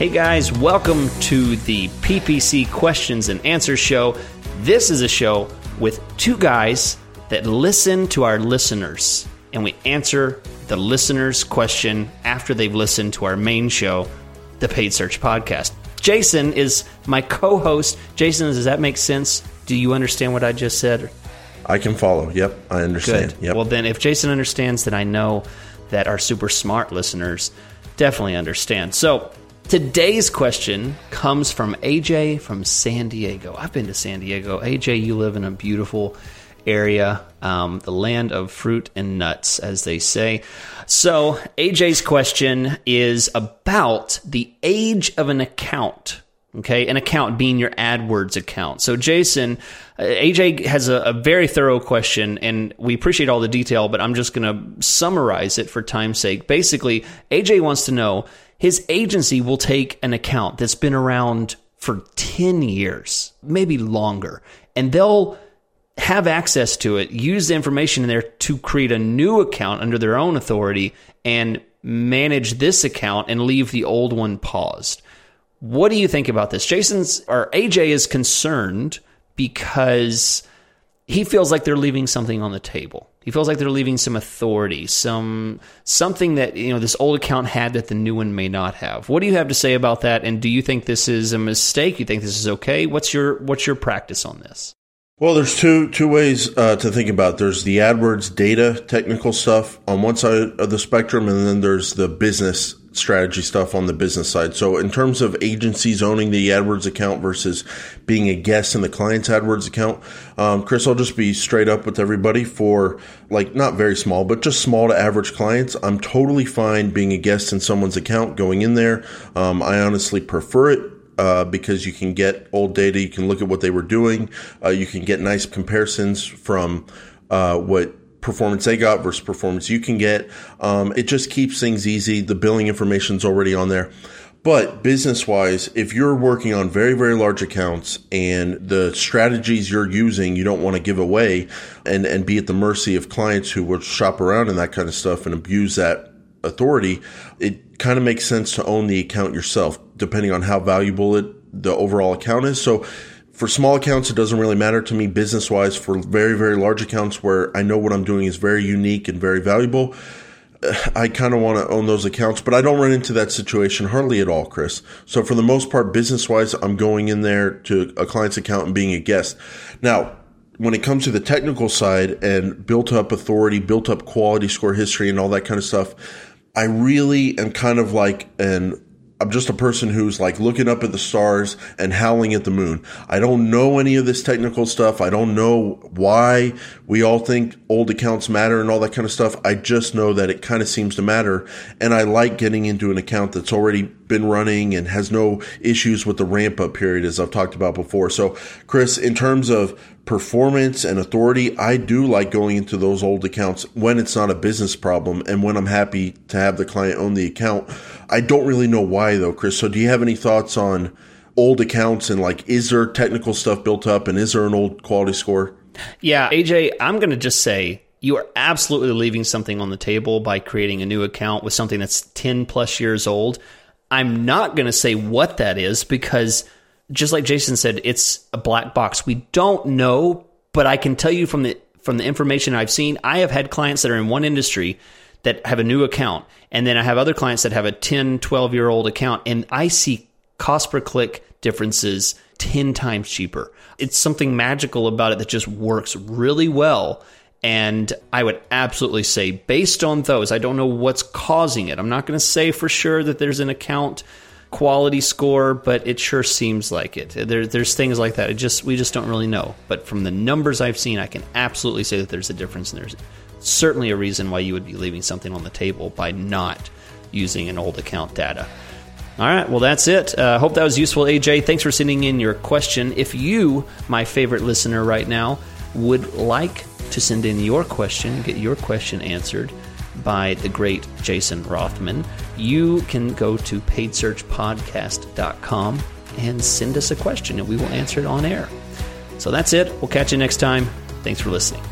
Hey guys, welcome to the PPC Questions and Answers Show. This is a show with two guys that listen to our listeners, and we answer the listener's question after they've listened to our main show, the Paid Search Podcast. Jason is my co host. Jason, does that make sense? Do you understand what I just said? I can follow. Yep, I understand. Good. Yep. Well, then, if Jason understands, then I know that our super smart listeners definitely understand. So, today's question comes from AJ from San Diego. I've been to San Diego. AJ, you live in a beautiful area, um, the land of fruit and nuts, as they say. So, AJ's question is about the age of an account. Okay, an account being your AdWords account. So, Jason, uh, AJ has a, a, very thorough question, and we appreciate all the detail, but I'm just going to summarize it for time's sake. Basically, AJ wants to know his agency will take an account that's been around for 10 years, maybe longer, and they'll have access to it, use the information in there to create a new account under their own authority and manage this account and leave the old one paused. What do you think about this? Jason's or AJ is concerned because he feels like they're leaving something on the table. He feels like they're leaving some authority, some something that you know this old account had that the new one may not have. What do you have to say about that? And do you think this is a mistake? You think this is okay? What's your what's your practice on this? Well, there's two two ways uh, to think about. It. There's the AdWords data technical stuff on one side of the spectrum, and then there's the business strategy stuff on the business side. So, in terms of agencies owning the AdWords account versus being a guest in the client's AdWords account, um, Chris, I'll just be straight up with everybody for like not very small, but just small to average clients. I'm totally fine being a guest in someone's account, going in there. Um, I honestly prefer it uh, because you can get old data, you can look at what they were doing, uh, you can get nice comparisons from uh, what performance they got versus performance you can get. Um, it just keeps things easy. The billing information is already on there. But business wise, if you're working on very, very large accounts and the strategies you're using, you don't want to give away and, and be at the mercy of clients who will shop around and that kind of stuff and abuse that authority, it kind of makes sense to own the account yourself, depending on how valuable it the overall account is. So for small accounts, it doesn't really matter to me business wise. For very, very large accounts where I know what I'm doing is very unique and very valuable, I kind of want to own those accounts, but I don't run into that situation hardly at all, Chris. So for the most part, business wise, I'm going in there to a client's account and being a guest. Now, when it comes to the technical side and built up authority, built up quality score history and all that kind of stuff, I really am kind of like an I'm just a person who's like looking up at the stars and howling at the moon. I don't know any of this technical stuff. I don't know why we all think old accounts matter and all that kind of stuff. I just know that it kind of seems to matter. And I like getting into an account that's already been running and has no issues with the ramp up period, as I've talked about before. So, Chris, in terms of performance and authority, I do like going into those old accounts when it's not a business problem and when I'm happy to have the client own the account. I don't really know why though, Chris. So do you have any thoughts on old accounts and like is there technical stuff built up and is there an old quality score? Yeah, AJ, I'm going to just say you are absolutely leaving something on the table by creating a new account with something that's 10 plus years old. I'm not going to say what that is because just like Jason said, it's a black box. We don't know, but I can tell you from the from the information I've seen, I have had clients that are in one industry that have a new account, and then I have other clients that have a 10, 12 year old account, and I see cost per click differences 10 times cheaper. It's something magical about it that just works really well. And I would absolutely say, based on those, I don't know what's causing it. I'm not going to say for sure that there's an account quality score, but it sure seems like it. There, there's things like that. It just we just don't really know. But from the numbers I've seen, I can absolutely say that there's a difference, and there's certainly a reason why you would be leaving something on the table by not using an old account data. All right, well, that's it. I uh, hope that was useful, AJ. Thanks for sending in your question. If you, my favorite listener right now, would like to send in your question, get your question answered, by the great Jason Rothman, you can go to paidsearchpodcast.com and send us a question and we will answer it on air. So that's it. We'll catch you next time. Thanks for listening.